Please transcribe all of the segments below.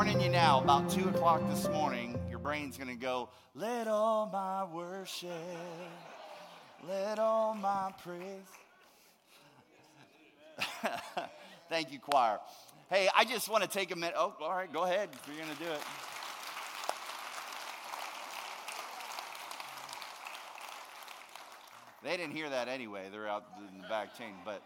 warning you now, about 2 o'clock this morning, your brain's going to go, Let all my worship, let all my praise. Thank you, choir. Hey, I just want to take a minute. Oh, all right, go ahead you're going to do it. They didn't hear that anyway. They're out in the back chain. But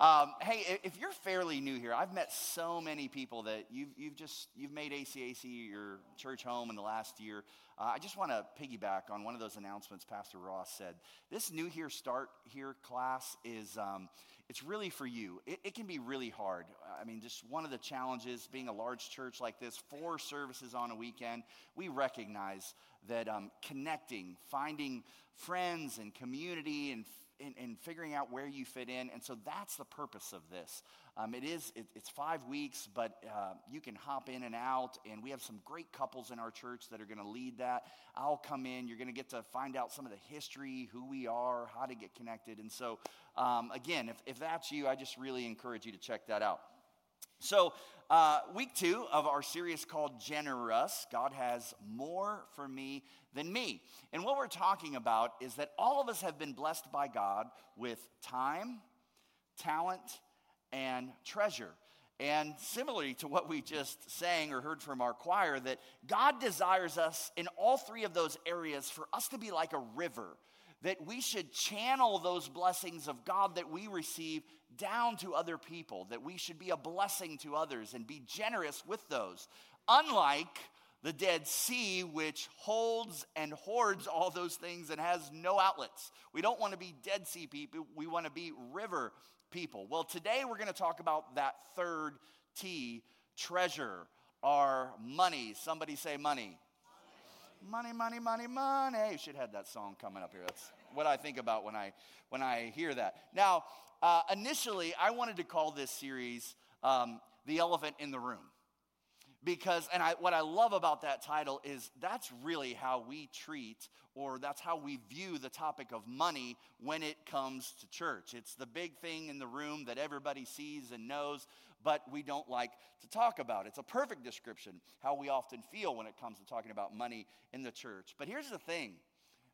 um, hey, if you're fairly new here, I've met so many people that you've, you've just you've made ACAC your church home in the last year. Uh, I just want to piggyback on one of those announcements Pastor Ross said. This new here start here class is um, it's really for you. It, it, can be really hard. I mean, just one of the challenges being a large church like this, four services on a weekend. We recognize that um, connecting, finding friends and community and and, figuring out where you fit in. And so that's the purpose of this. Um, it is, it, it's five weeks, but uh, you can hop in and out. And we have some great couples in our church that are going to lead that. I'll come in. You're going to get to find out some of the history, who we are, how to get connected. And so, um, again, if, if that's you, I just really encourage you to check that out. So, uh, week two of our series called Generous God has more for me than me. And what we're talking about is that all of us have been blessed by God with time, talent, and treasure. And similarly to what we just sang or heard from our choir, that God desires us in all three of those areas for us to be like a river, that we should channel those blessings of God that we receive down to other people, that we should be a blessing to others and be generous with those. Unlike the Dead Sea, which holds and hoards all those things and has no outlets. We don't want to be Dead Sea people, we want to be river people. Well, today we're going to talk about that third T treasure, our money. Somebody say money. Money, money, money, money. You should have that song coming up here. That's what I think about when I when I hear that. Now, uh, initially, I wanted to call this series um, "The Elephant in the Room." because and I, what i love about that title is that's really how we treat or that's how we view the topic of money when it comes to church it's the big thing in the room that everybody sees and knows but we don't like to talk about it. it's a perfect description how we often feel when it comes to talking about money in the church but here's the thing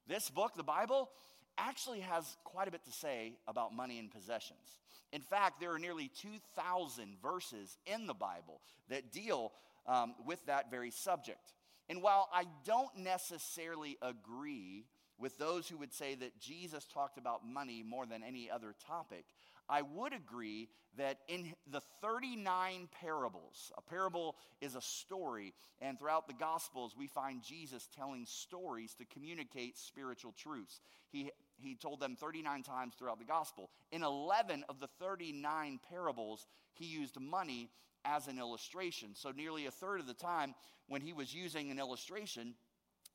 this book the bible actually has quite a bit to say about money and possessions in fact there are nearly 2000 verses in the bible that deal um, with that very subject. And while I don't necessarily agree with those who would say that Jesus talked about money more than any other topic, I would agree that in the 39 parables, a parable is a story, and throughout the Gospels, we find Jesus telling stories to communicate spiritual truths. He, he told them 39 times throughout the Gospel. In 11 of the 39 parables, he used money as an illustration. So, nearly a third of the time when he was using an illustration,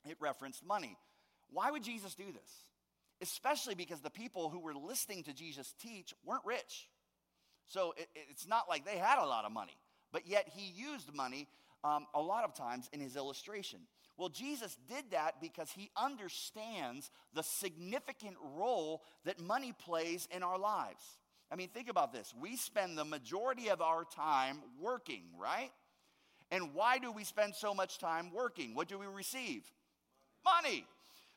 it referenced money. Why would Jesus do this? Especially because the people who were listening to Jesus teach weren't rich. So, it, it's not like they had a lot of money, but yet he used money um, a lot of times in his illustration. Well, Jesus did that because he understands the significant role that money plays in our lives. I mean, think about this. We spend the majority of our time working, right? And why do we spend so much time working? What do we receive? Money.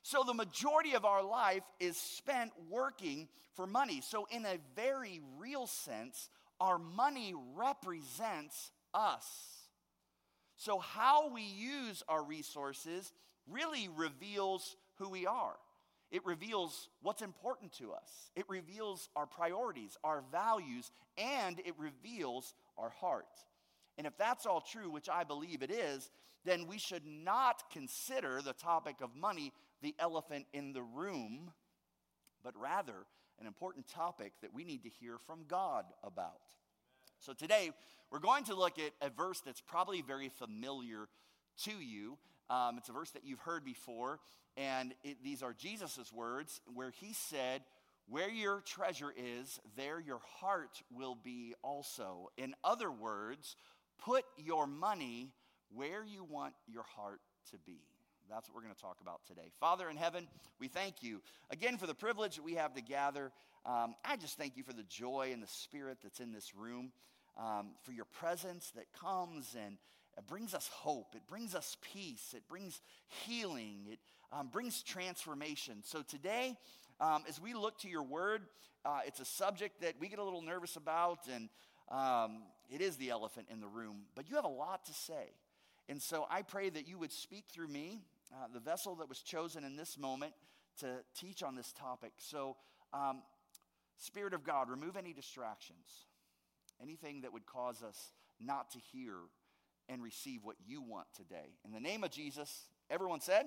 So the majority of our life is spent working for money. So, in a very real sense, our money represents us. So, how we use our resources really reveals who we are. It reveals what's important to us. It reveals our priorities, our values, and it reveals our heart. And if that's all true, which I believe it is, then we should not consider the topic of money the elephant in the room, but rather an important topic that we need to hear from God about. So today, we're going to look at a verse that's probably very familiar to you. Um, it's a verse that you've heard before, and it, these are Jesus' words where he said, Where your treasure is, there your heart will be also. In other words, put your money where you want your heart to be. That's what we're going to talk about today. Father in heaven, we thank you again for the privilege that we have to gather. Um, I just thank you for the joy and the spirit that's in this room, um, for your presence that comes and It brings us hope. It brings us peace. It brings healing. It um, brings transformation. So today, um, as we look to your word, uh, it's a subject that we get a little nervous about, and um, it is the elephant in the room, but you have a lot to say. And so I pray that you would speak through me, uh, the vessel that was chosen in this moment to teach on this topic. So, um, Spirit of God, remove any distractions, anything that would cause us not to hear and receive what you want today. In the name of Jesus, everyone said?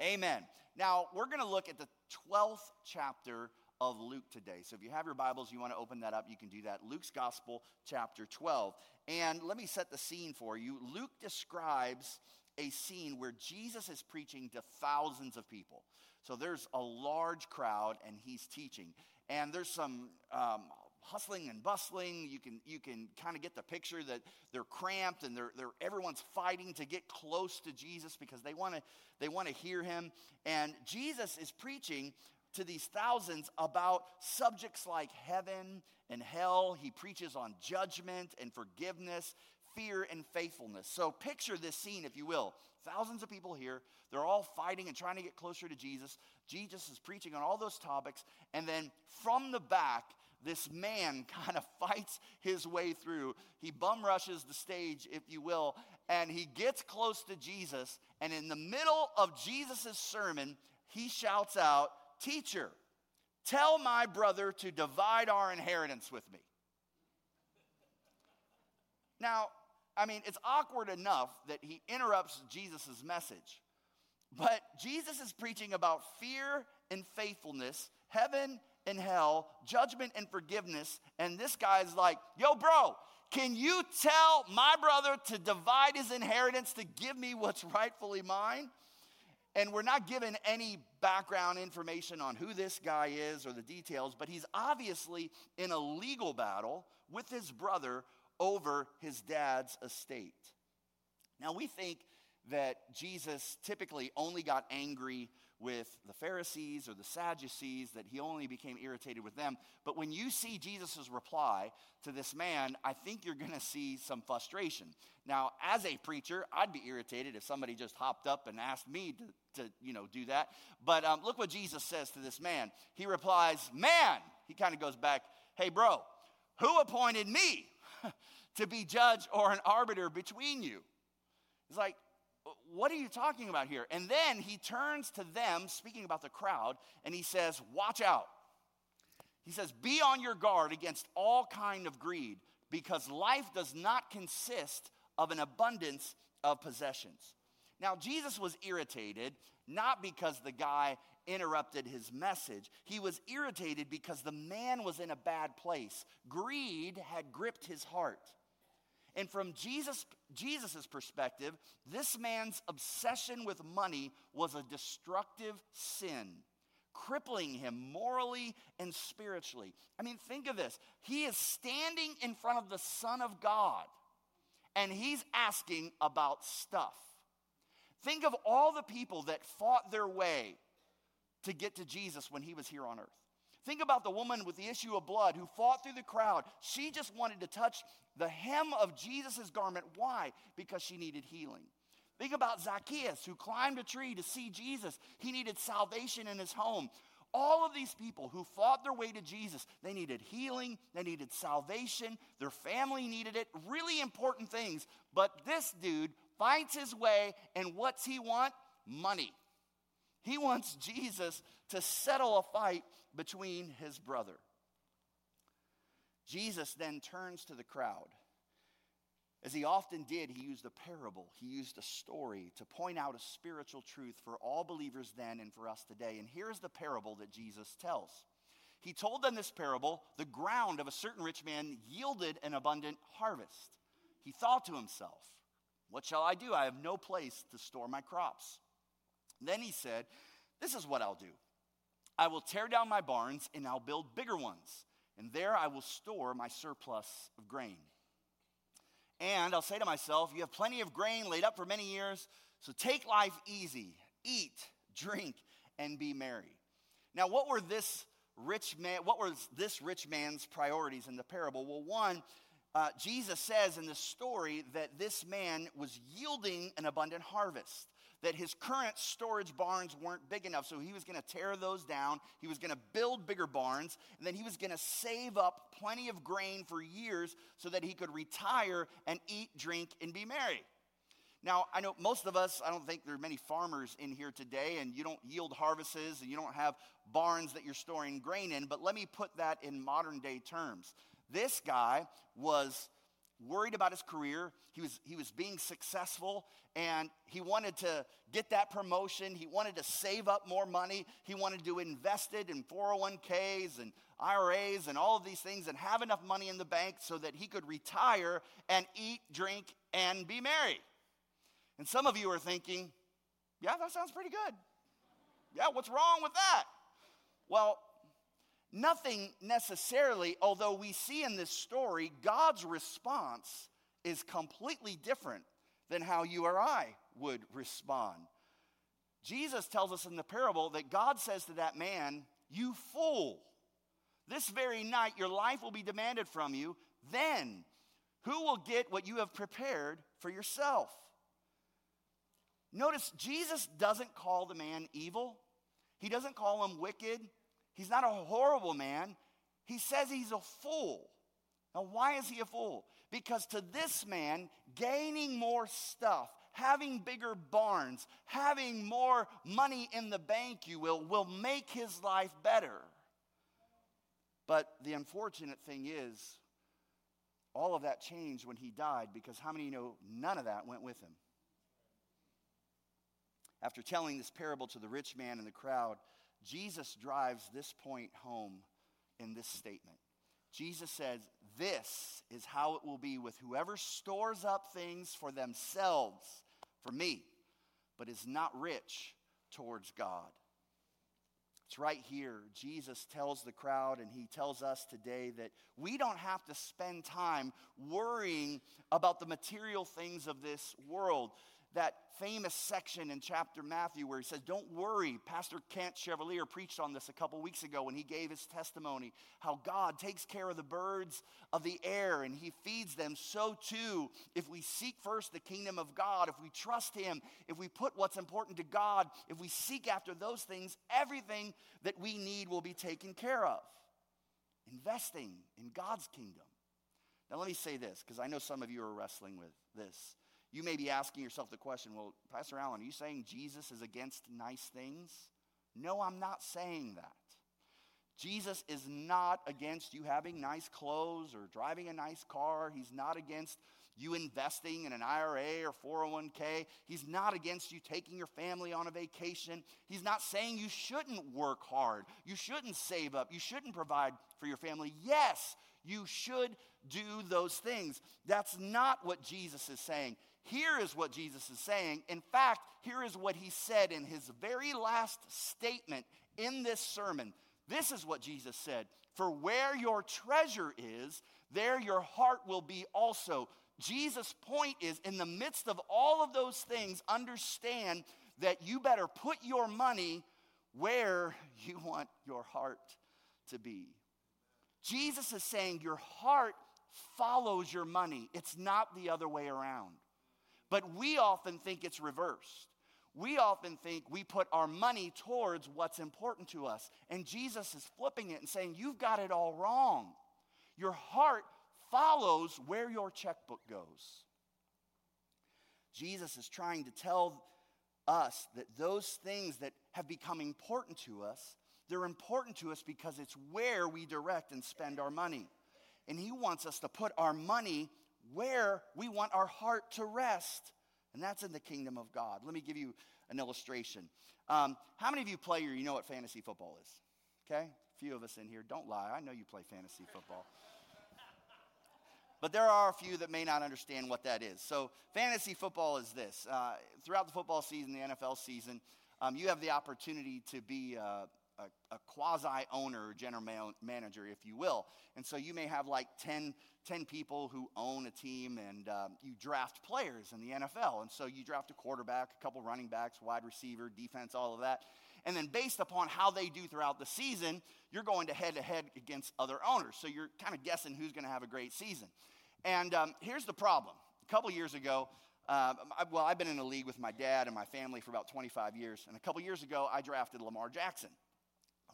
Amen. Amen. Now, we're going to look at the 12th chapter of Luke today. So if you have your Bibles, you want to open that up, you can do that. Luke's Gospel, chapter 12. And let me set the scene for you. Luke describes a scene where Jesus is preaching to thousands of people. So there's a large crowd, and he's teaching. And there's some um, hustling and bustling. You can, you can kind of get the picture that they're cramped and they're, they're, everyone's fighting to get close to Jesus because they want to they wanna hear him. And Jesus is preaching to these thousands about subjects like heaven and hell. He preaches on judgment and forgiveness, fear and faithfulness. So picture this scene, if you will. Thousands of people here, they're all fighting and trying to get closer to Jesus. Jesus is preaching on all those topics. And then from the back, this man kind of fights his way through. He bum rushes the stage, if you will, and he gets close to Jesus. And in the middle of Jesus' sermon, he shouts out, Teacher, tell my brother to divide our inheritance with me. Now, I mean, it's awkward enough that he interrupts Jesus' message. But Jesus is preaching about fear and faithfulness, heaven and hell, judgment and forgiveness. And this guy's like, yo, bro, can you tell my brother to divide his inheritance to give me what's rightfully mine? And we're not given any background information on who this guy is or the details, but he's obviously in a legal battle with his brother over his dad's estate. Now, we think that Jesus typically only got angry with the Pharisees or the Sadducees, that he only became irritated with them. But when you see Jesus' reply to this man, I think you're going to see some frustration. Now, as a preacher, I'd be irritated if somebody just hopped up and asked me to, to you know, do that. But um, look what Jesus says to this man. He replies, Man, he kind of goes back, Hey, bro, who appointed me to be judge or an arbiter between you? It's like, what are you talking about here? And then he turns to them, speaking about the crowd, and he says, Watch out. He says, Be on your guard against all kind of greed, because life does not consist of an abundance of possessions. Now, Jesus was irritated not because the guy interrupted his message. He was irritated because the man was in a bad place. Greed had gripped his heart. And from Jesus' Jesus's perspective, this man's obsession with money was a destructive sin, crippling him morally and spiritually. I mean, think of this. He is standing in front of the Son of God, and he's asking about stuff. Think of all the people that fought their way to get to Jesus when he was here on earth. Think about the woman with the issue of blood who fought through the crowd. She just wanted to touch the hem of Jesus' garment. Why? Because she needed healing. Think about Zacchaeus who climbed a tree to see Jesus. He needed salvation in his home. All of these people who fought their way to Jesus, they needed healing, they needed salvation, their family needed it, really important things. But this dude finds his way, and what's he want? Money. He wants Jesus to settle a fight between his brother. Jesus then turns to the crowd. As he often did, he used a parable, he used a story to point out a spiritual truth for all believers then and for us today. And here's the parable that Jesus tells. He told them this parable the ground of a certain rich man yielded an abundant harvest. He thought to himself, What shall I do? I have no place to store my crops. Then he said, This is what I'll do I will tear down my barns and I'll build bigger ones, and there I will store my surplus of grain. And I'll say to myself, You have plenty of grain laid up for many years, so take life easy, eat, drink, and be merry. Now, what were this rich man, what was this rich man's priorities in the parable? Well, one, uh, Jesus says in the story that this man was yielding an abundant harvest, that his current storage barns weren't big enough, so he was going to tear those down. He was going to build bigger barns, and then he was going to save up plenty of grain for years so that he could retire and eat, drink, and be merry. Now, I know most of us, I don't think there are many farmers in here today, and you don't yield harvests and you don't have barns that you're storing grain in, but let me put that in modern day terms. This guy was worried about his career. He was, he was being successful and he wanted to get that promotion. He wanted to save up more money. He wanted to invest it in 401ks and IRAs and all of these things and have enough money in the bank so that he could retire and eat, drink, and be merry. And some of you are thinking, yeah, that sounds pretty good. Yeah, what's wrong with that? Well, Nothing necessarily, although we see in this story, God's response is completely different than how you or I would respond. Jesus tells us in the parable that God says to that man, You fool, this very night your life will be demanded from you. Then who will get what you have prepared for yourself? Notice Jesus doesn't call the man evil, he doesn't call him wicked, He's not a horrible man. He says he's a fool. Now, why is he a fool? Because to this man, gaining more stuff, having bigger barns, having more money in the bank, you will, will make his life better. But the unfortunate thing is, all of that changed when he died because how many know none of that went with him? After telling this parable to the rich man in the crowd, Jesus drives this point home in this statement. Jesus says, This is how it will be with whoever stores up things for themselves, for me, but is not rich towards God. It's right here. Jesus tells the crowd, and he tells us today that we don't have to spend time worrying about the material things of this world that famous section in chapter Matthew where he says, Don't worry. Pastor Kent Chevalier preached on this a couple weeks ago when he gave his testimony how God takes care of the birds of the air and he feeds them. So too, if we seek first the kingdom of God, if we trust him, if we put what's important to God, if we seek after those things, everything that we need will be taken care of. Investing in God's kingdom. Now, let me say this because I know some of you are wrestling with this. You may be asking yourself the question well, Pastor Allen, are you saying Jesus is against nice things? No, I'm not saying that. Jesus is not against you having nice clothes or driving a nice car. He's not against you investing in an IRA or 401k. He's not against you taking your family on a vacation. He's not saying you shouldn't work hard. You shouldn't save up. You shouldn't provide for your family. Yes, you should do those things. That's not what Jesus is saying. Here is what Jesus is saying. In fact, here is what he said in his very last statement in this sermon. This is what Jesus said For where your treasure is, there your heart will be also. Jesus' point is in the midst of all of those things, understand that you better put your money where you want your heart to be. Jesus is saying your heart follows your money, it's not the other way around. But we often think it's reversed. We often think we put our money towards what's important to us. And Jesus is flipping it and saying, You've got it all wrong. Your heart follows where your checkbook goes. Jesus is trying to tell us that those things that have become important to us, they're important to us because it's where we direct and spend our money. And He wants us to put our money where we want our heart to rest, and that's in the kingdom of God. Let me give you an illustration. Um, how many of you play or you know what fantasy football is? Okay, a few of us in here. Don't lie, I know you play fantasy football. But there are a few that may not understand what that is. So, fantasy football is this. Uh, throughout the football season, the NFL season, um, you have the opportunity to be uh, a, a quasi owner, general manager, if you will. And so you may have like 10, 10 people who own a team and um, you draft players in the NFL. And so you draft a quarterback, a couple running backs, wide receiver, defense, all of that. And then based upon how they do throughout the season, you're going to head to head against other owners. So you're kind of guessing who's going to have a great season. And um, here's the problem. A couple years ago, uh, I, well, I've been in a league with my dad and my family for about 25 years. And a couple years ago, I drafted Lamar Jackson.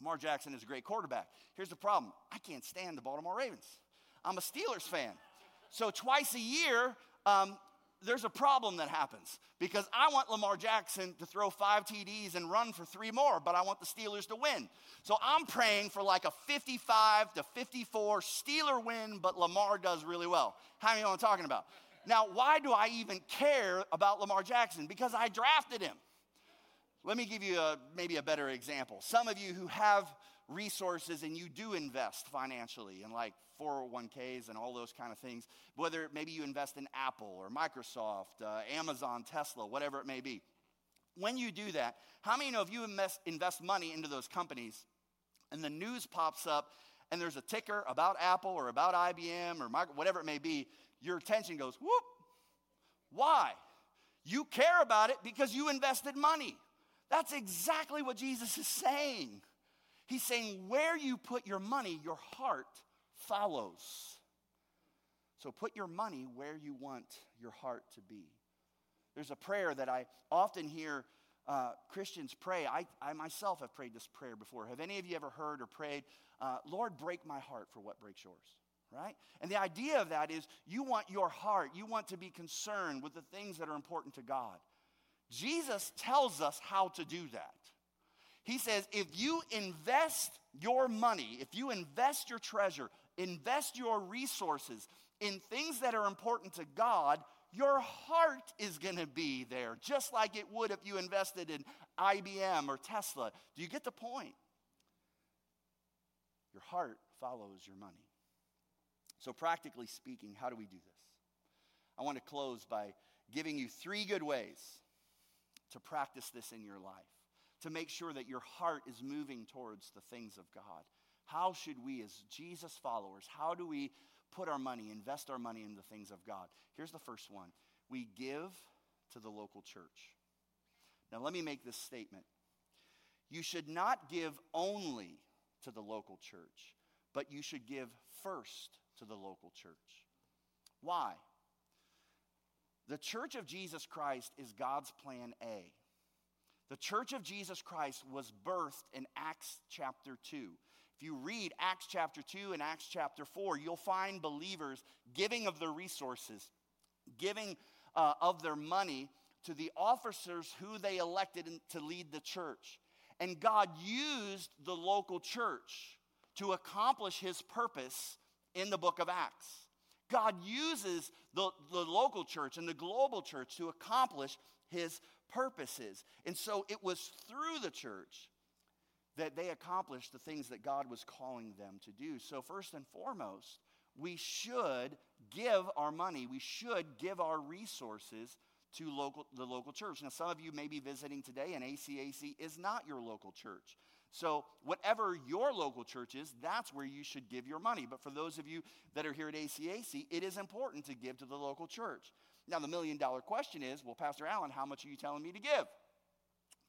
Lamar Jackson is a great quarterback. Here's the problem I can't stand the Baltimore Ravens. I'm a Steelers fan. So twice a year, um, there's a problem that happens because I want Lamar Jackson to throw five TDs and run for three more, but I want the Steelers to win. So I'm praying for like a 55 to 54 Steeler win, but Lamar does really well. How many know I'm talking about? Now, why do I even care about Lamar Jackson? Because I drafted him. Let me give you a, maybe a better example. Some of you who have resources and you do invest financially in like 401ks and all those kind of things, whether maybe you invest in Apple or Microsoft, uh, Amazon, Tesla, whatever it may be. When you do that, how many if you invest, invest money into those companies and the news pops up and there's a ticker about Apple or about IBM or micro, whatever it may be, your attention goes, whoop. Why? You care about it because you invested money. That's exactly what Jesus is saying. He's saying, where you put your money, your heart follows. So put your money where you want your heart to be. There's a prayer that I often hear uh, Christians pray. I, I, myself have prayed this prayer before. Have any of you ever heard or prayed, uh, Lord, break my heart for what breaks yours? Right? And the idea of that is you want your heart, you want to be concerned with the things that are important to God. Jesus tells us how to do that. He says, if you invest your money, if you invest your treasure, invest your resources in things that are important to God, your heart is going to be there, just like it would if you invested in IBM or Tesla. Do you get the point? Your heart follows your money. So, practically speaking, how do we do this? I want to close by giving you three good ways to practice this in your life, to make sure that your heart is moving towards the things of God. How should we, as Jesus followers, how do we put our money, invest our money in the things of God? Here's the first one we give to the local church. Now, let me make this statement. You should not give only to the local church, but you should give first to the local church. Why? The church of Jesus Christ is God's plan A. The church of Jesus Christ was birthed in Acts chapter 2. If you read Acts chapter 2 and Acts chapter 4, you'll find believers giving of their resources, giving uh, of their money to the officers who they elected to lead the church. And God used the local church to accomplish his purpose in the book of Acts. God uses the, the local church and the global church to accomplish his purposes. And so it was through the church that they accomplished the things that God was calling them to do. So, first and foremost, we should give our money, we should give our resources to local, the local church. Now, some of you may be visiting today, and ACAC is not your local church. So, whatever your local church is, that's where you should give your money. But for those of you that are here at ACAC, it is important to give to the local church. Now, the million dollar question is well, Pastor Allen, how much are you telling me to give?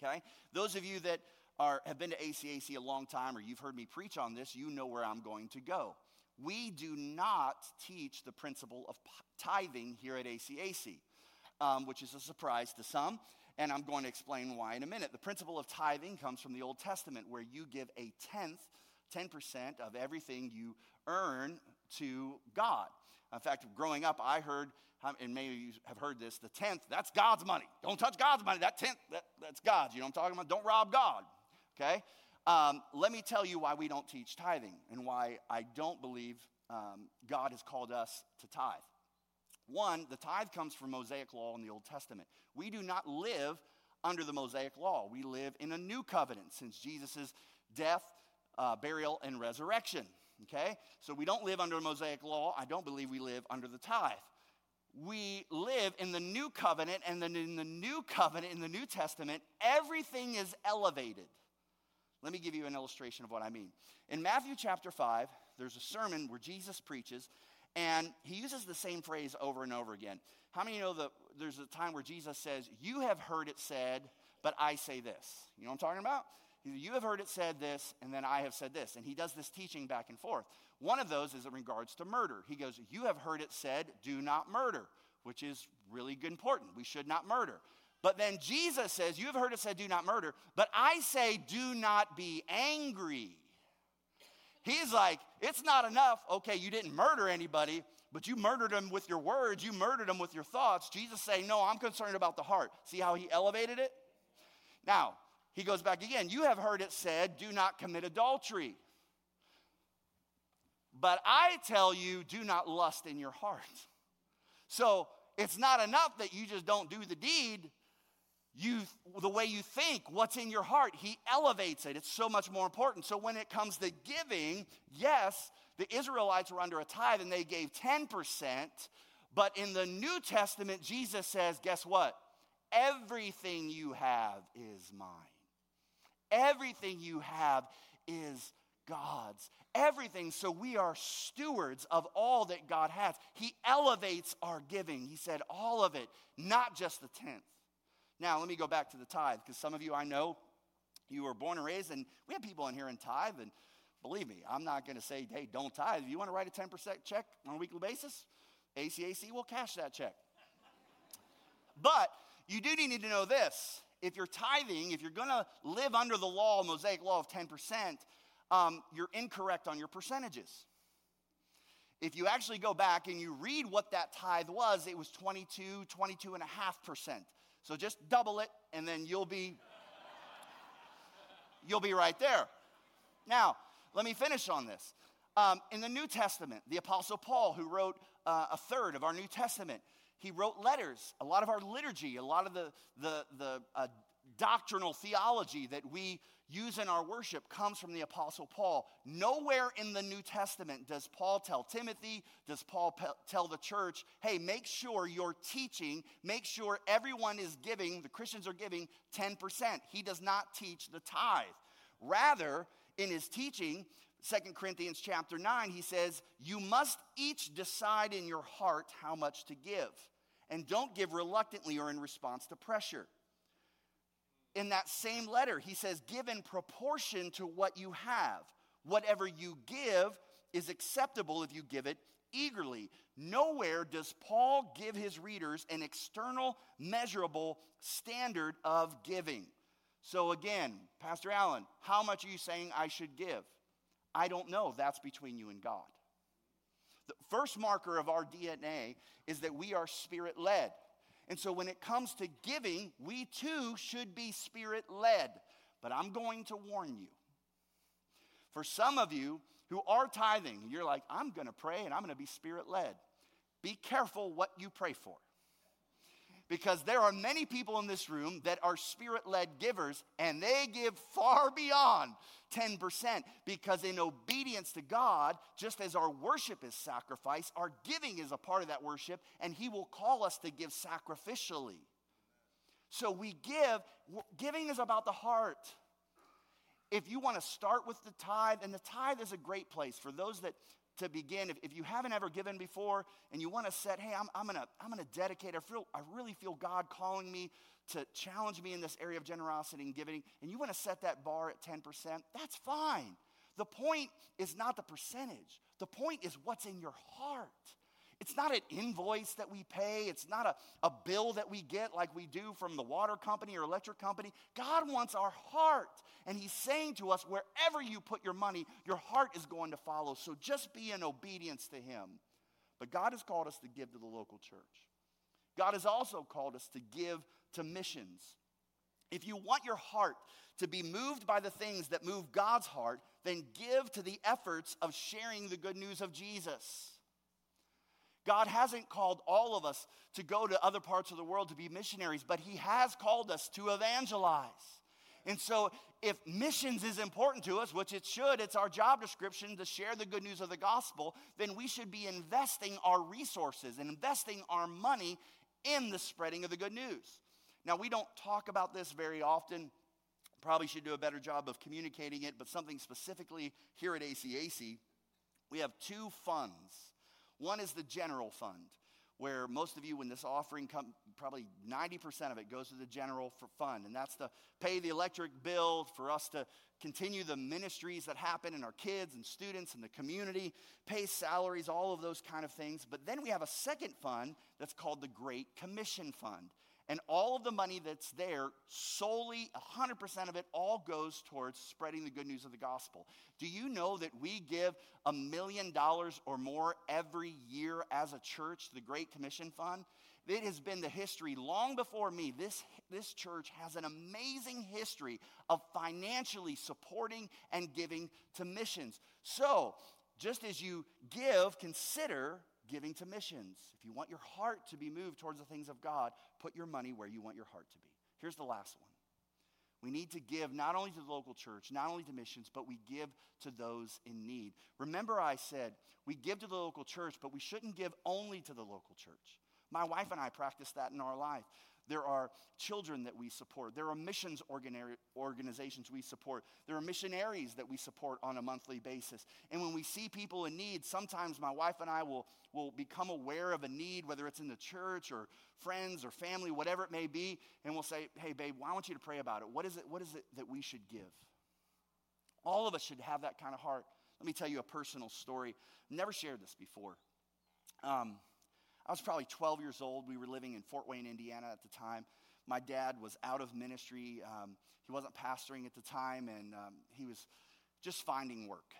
Okay? Those of you that are, have been to ACAC a long time or you've heard me preach on this, you know where I'm going to go. We do not teach the principle of tithing here at ACAC, um, which is a surprise to some and I'm going to explain why in a minute. The principle of tithing comes from the Old Testament, where you give a tenth, 10% of everything you earn to God. In fact, growing up, I heard, and maybe you have heard this, the tenth, that's God's money. Don't touch God's money. That tenth, that, that's God's. You know what I'm talking about? Don't rob God. Okay? Um, let me tell you why we don't teach tithing and why I don't believe um, God has called us to tithe. One, the tithe comes from Mosaic law in the Old Testament. We do not live under the Mosaic law. We live in a new covenant since Jesus' death, uh, burial, and resurrection. Okay? So we don't live under the Mosaic law. I don't believe we live under the tithe. We live in the new covenant, and then in the new covenant, in the New Testament, everything is elevated. Let me give you an illustration of what I mean. In Matthew chapter 5, there's a sermon where Jesus preaches, and he uses the same phrase over and over again. How many know that there's a time where Jesus says, You have heard it said, but I say this? You know what I'm talking about? You have heard it said this, and then I have said this. And he does this teaching back and forth. One of those is in regards to murder. He goes, You have heard it said, do not murder, which is really important. We should not murder. But then Jesus says, You have heard it said, do not murder, but I say, do not be angry. He's like, It's not enough. Okay, you didn't murder anybody, but you murdered them with your words, you murdered them with your thoughts. Jesus saying, No, I'm concerned about the heart. See how he elevated it? Now, he goes back again. You have heard it said, Do not commit adultery. But I tell you, do not lust in your heart. So it's not enough that you just don't do the deed. You, the way you think, what's in your heart, he elevates it. It's so much more important. So when it comes to giving, yes, the Israelites were under a tithe and they gave 10%. But in the New Testament, Jesus says, guess what? Everything you have is mine. Everything you have is God's. Everything. So we are stewards of all that God has. He elevates our giving. He said, all of it, not just the tenth. Now, let me go back to the tithe, because some of you I know, you were born and raised, and we have people in here in tithe, and believe me, I'm not going to say, hey, don't tithe. If you want to write a 10% check on a weekly basis, ACAC will cash that check. but you do need to know this. If you're tithing, if you're going to live under the law, Mosaic law of 10%, um, you're incorrect on your percentages. If you actually go back and you read what that tithe was, it was 22, 22 and a half percent. So just double it and then you'll be you'll be right there. Now, let me finish on this. Um, in the New Testament, the Apostle Paul, who wrote uh, a third of our New Testament, he wrote letters. A lot of our liturgy, a lot of the, the, the uh, doctrinal theology that we use in our worship comes from the Apostle Paul. Nowhere in the New Testament does Paul tell Timothy, does Paul pe- tell the church, hey, make sure you're teaching, make sure everyone is giving, the Christians are giving 10%. He does not teach the tithe. Rather, in his teaching, 2 Corinthians chapter 9, he says, You must each decide in your heart how much to give. And don't give reluctantly or in response to pressure. In that same letter, he says, Give in proportion to what you have. Whatever you give is acceptable if you give it eagerly. Nowhere does Paul give his readers an external, measurable standard of giving. So, again, Pastor Allen, how much are you saying I should give? I don't know. That's between you and God. The first marker of our DNA is that we are spirit led. And so, when it comes to giving, we too should be spirit led. But I'm going to warn you. For some of you who are tithing, you're like, I'm going to pray and I'm going to be spirit led. Be careful what you pray for because there are many people in this room that are spirit led givers and they give far beyond 10% because, in obedience to God, just as our worship is sacrifice, our giving is a part of that worship, and He will call us to give sacrificially. So we give, giving is about the heart. If you want to start with the tithe, and the tithe is a great place for those that to begin, if, if you haven't ever given before and you want to set, hey, I'm, I'm going to I'm gonna dedicate, I, feel, I really feel God calling me to challenge me in this area of generosity and giving, and you want to set that bar at 10%, that's fine. The point is not the percentage, the point is what's in your heart. It's not an invoice that we pay. It's not a, a bill that we get like we do from the water company or electric company. God wants our heart. And He's saying to us, wherever you put your money, your heart is going to follow. So just be in obedience to Him. But God has called us to give to the local church. God has also called us to give to missions. If you want your heart to be moved by the things that move God's heart, then give to the efforts of sharing the good news of Jesus. God hasn't called all of us to go to other parts of the world to be missionaries, but He has called us to evangelize. And so, if missions is important to us, which it should, it's our job description to share the good news of the gospel, then we should be investing our resources and investing our money in the spreading of the good news. Now, we don't talk about this very often. Probably should do a better job of communicating it, but something specifically here at ACAC, we have two funds one is the general fund, where most of you, when this offering comes, probably 90% of it goes to the general fund. And that's to pay the electric bill for us to continue the ministries that happen in our kids and students and the community, pay salaries, all of those kind of things. But then we have a second fund that's called the Great Commission Fund. And all of the money that's there, solely 100% of it, all goes towards spreading the good news of the gospel. Do you know that we give a million dollars or more every year as a church to the Great Commission Fund? It has been the history long before me. This, this church has an amazing history of financially supporting and giving to missions. So, just as you give, consider giving to missions. If you want your heart to be moved towards the things of God, put your money where you want your heart to be. Here's the last one. We need to give not only to the local church, not only to missions, but we give to those in need. Remember, I said we give to the local church, but we shouldn't give only to the local church. My wife and I practice that in our life. There are children that we support. There are missions organizations we support. There are missionaries that we support on a monthly basis. And when we see people in need, sometimes my wife and I will, will become aware of a need, whether it's in the church or friends or family, whatever it may be, and we'll say, hey, babe, why want you to pray about it? What is it, what is it that we should give? All of us should have that kind of heart. Let me tell you a personal story. Never shared this before. Um, I was probably 12 years old. We were living in Fort Wayne, Indiana at the time. My dad was out of ministry. Um, he wasn't pastoring at the time, and um, he was just finding work.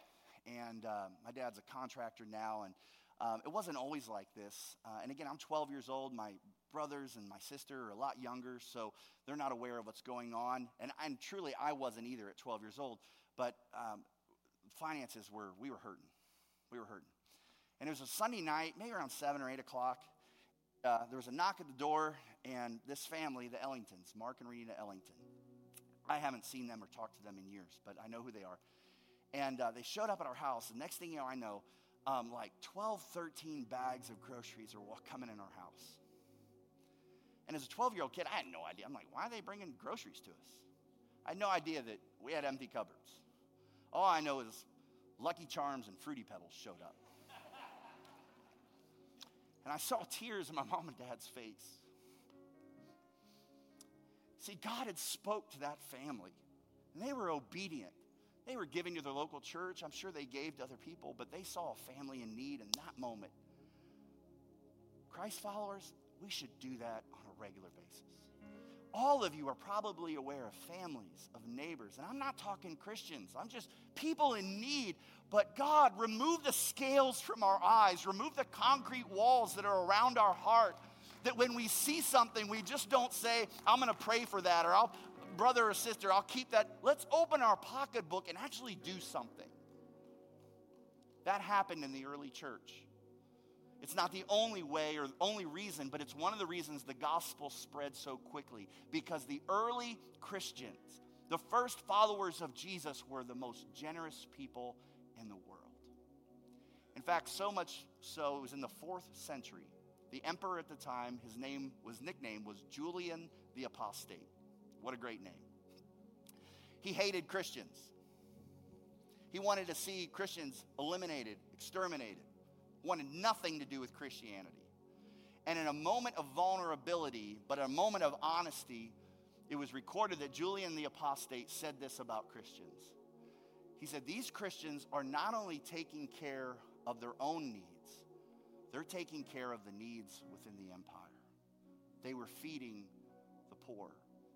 And uh, my dad's a contractor now, and um, it wasn't always like this. Uh, and again, I'm 12 years old. My brothers and my sister are a lot younger, so they're not aware of what's going on. And, and truly, I wasn't either at 12 years old. But um, finances were, we were hurting. We were hurting. And it was a Sunday night, maybe around 7 or 8 o'clock. Uh, there was a knock at the door, and this family, the Ellingtons, Mark and Renita Ellington, I haven't seen them or talked to them in years, but I know who they are. And uh, they showed up at our house. The next thing you know, I know, um, like 12, 13 bags of groceries are coming in our house. And as a 12 year old kid, I had no idea. I'm like, why are they bringing groceries to us? I had no idea that we had empty cupboards. All I know is Lucky Charms and Fruity Pebbles showed up. And I saw tears in my mom and dad's face. See, God had spoke to that family, and they were obedient. They were giving to their local church. I'm sure they gave to other people, but they saw a family in need in that moment. Christ followers, we should do that on a regular basis. All of you are probably aware of families, of neighbors, and I'm not talking Christians, I'm just people in need but God, remove the scales from our eyes, remove the concrete walls that are around our heart. That when we see something, we just don't say, I'm to pray for that, or I'll, brother or sister, I'll keep that. Let's open our pocketbook and actually do something. That happened in the early church. It's not the only way or only reason, but it's one of the reasons the gospel spread so quickly because the early Christians, the first followers of Jesus, were the most generous people in the world. In fact, so much so, it was in the fourth century. The emperor at the time, his name was nickname was Julian the Apostate. What a great name. He hated Christians. He wanted to see Christians eliminated, exterminated, wanted nothing to do with Christianity. And in a moment of vulnerability, but a moment of honesty, it was recorded that Julian the Apostate said this about Christians. He said, These Christians are not only taking care of their own needs, they're taking care of the needs within the empire. They were feeding the poor,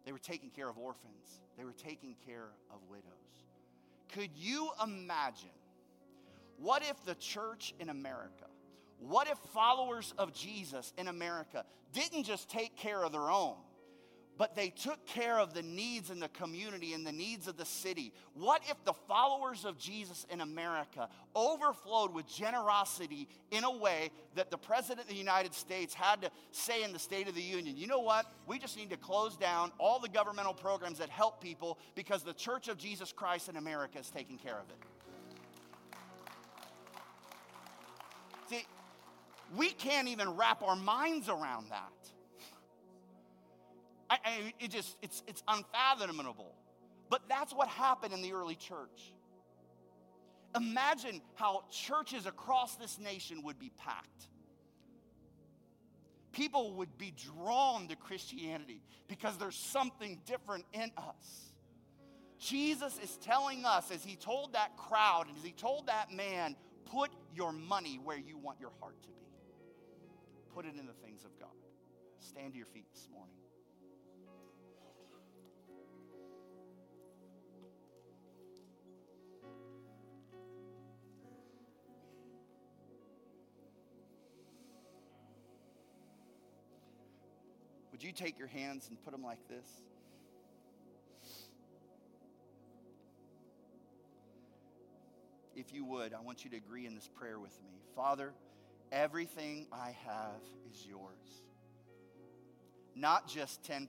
they were taking care of orphans, they were taking care of widows. Could you imagine what if the church in America, what if followers of Jesus in America didn't just take care of their own? but they took care of the needs in the community and the needs of the city. What if the followers of Jesus in America overflowed with generosity in a way that the President of the United States had to say in the State of the Union, you know what? We just need to close down all the governmental programs that help people because the Church of Jesus Christ in America is taking care of it. We can't even wrap our minds around that. I, I, it just, it's, it's unfathomable. But that's what happened in the early church. Imagine how churches across this nation would be packed. people would be drawn to Christianity because there's something different in us. Jesus is telling us, as he told that crowd and as he told that man, put your money where you want your heart to be. Put it in the things of God. Stand to your feet this morning. Would you take your hands and put them like this? If you would, I want you to agree in this prayer with me. Father, everything I have is yours. Not just 10%,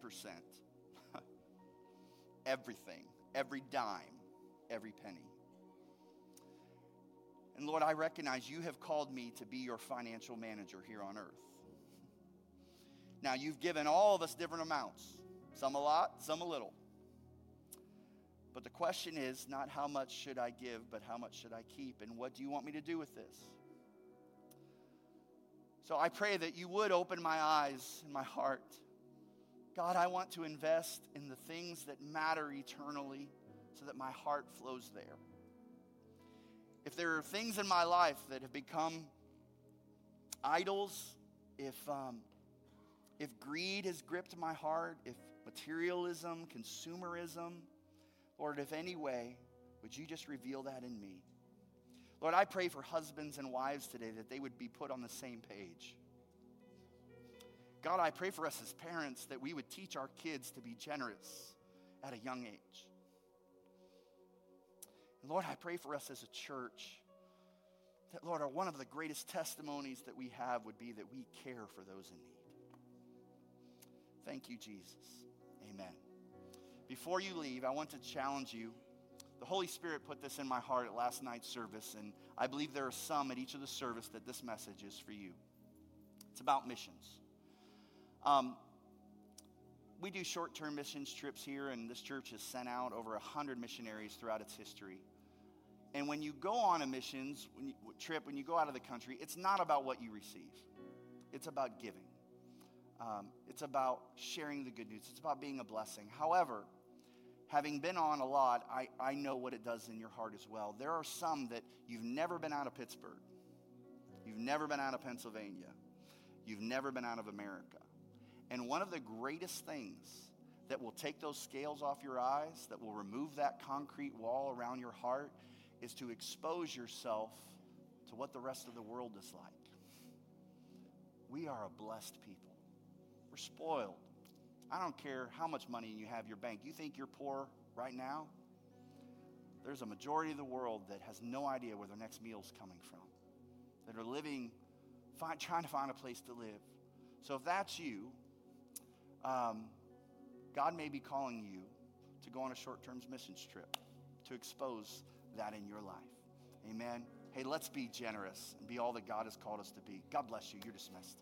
everything, every dime, every penny. And Lord, I recognize you have called me to be your financial manager here on earth. Now, you've given all of us different amounts, some a lot, some a little. But the question is not how much should I give, but how much should I keep? And what do you want me to do with this? So I pray that you would open my eyes and my heart. God, I want to invest in the things that matter eternally so that my heart flows there. If there are things in my life that have become idols, if um, if greed has gripped my heart, if materialism, consumerism, Lord, if any way, would you just reveal that in me? Lord, I pray for husbands and wives today that they would be put on the same page. God, I pray for us as parents that we would teach our kids to be generous at a young age. And Lord, I pray for us as a church that, Lord, one of the greatest testimonies that we have would be that we care for those in need. Thank you, Jesus. Amen. Before you leave, I want to challenge you. The Holy Spirit put this in my heart at last night's service, and I believe there are some at each of the service that this message is for you. It's about missions. Um, we do short term missions trips here, and this church has sent out over 100 missionaries throughout its history. And when you go on a missions when you, trip, when you go out of the country, it's not about what you receive, it's about giving. Um, it's about sharing the good news, it's about being a blessing. However, having been on a lot, I, I know what it does in your heart as well. There are some that you've never been out of Pittsburgh, you've never been out of Pennsylvania, you've never been out of America. And one of the greatest things that will take those scales off your eyes, that will remove that concrete wall around your heart, is to expose yourself to what the rest of the world is like. We are a blessed people. We're spoiled. I don't care how much money you have in your bank. You think you're poor right now? There's a majority of the world that has no idea where their next meal's coming from, that are living, find, trying to find a place to live. So if that's you, um, God may be calling you to go on a short term missions trip to expose that in your life. Amen. Hey, let's be generous and be all that God has called us to be. God bless you. You're dismissed.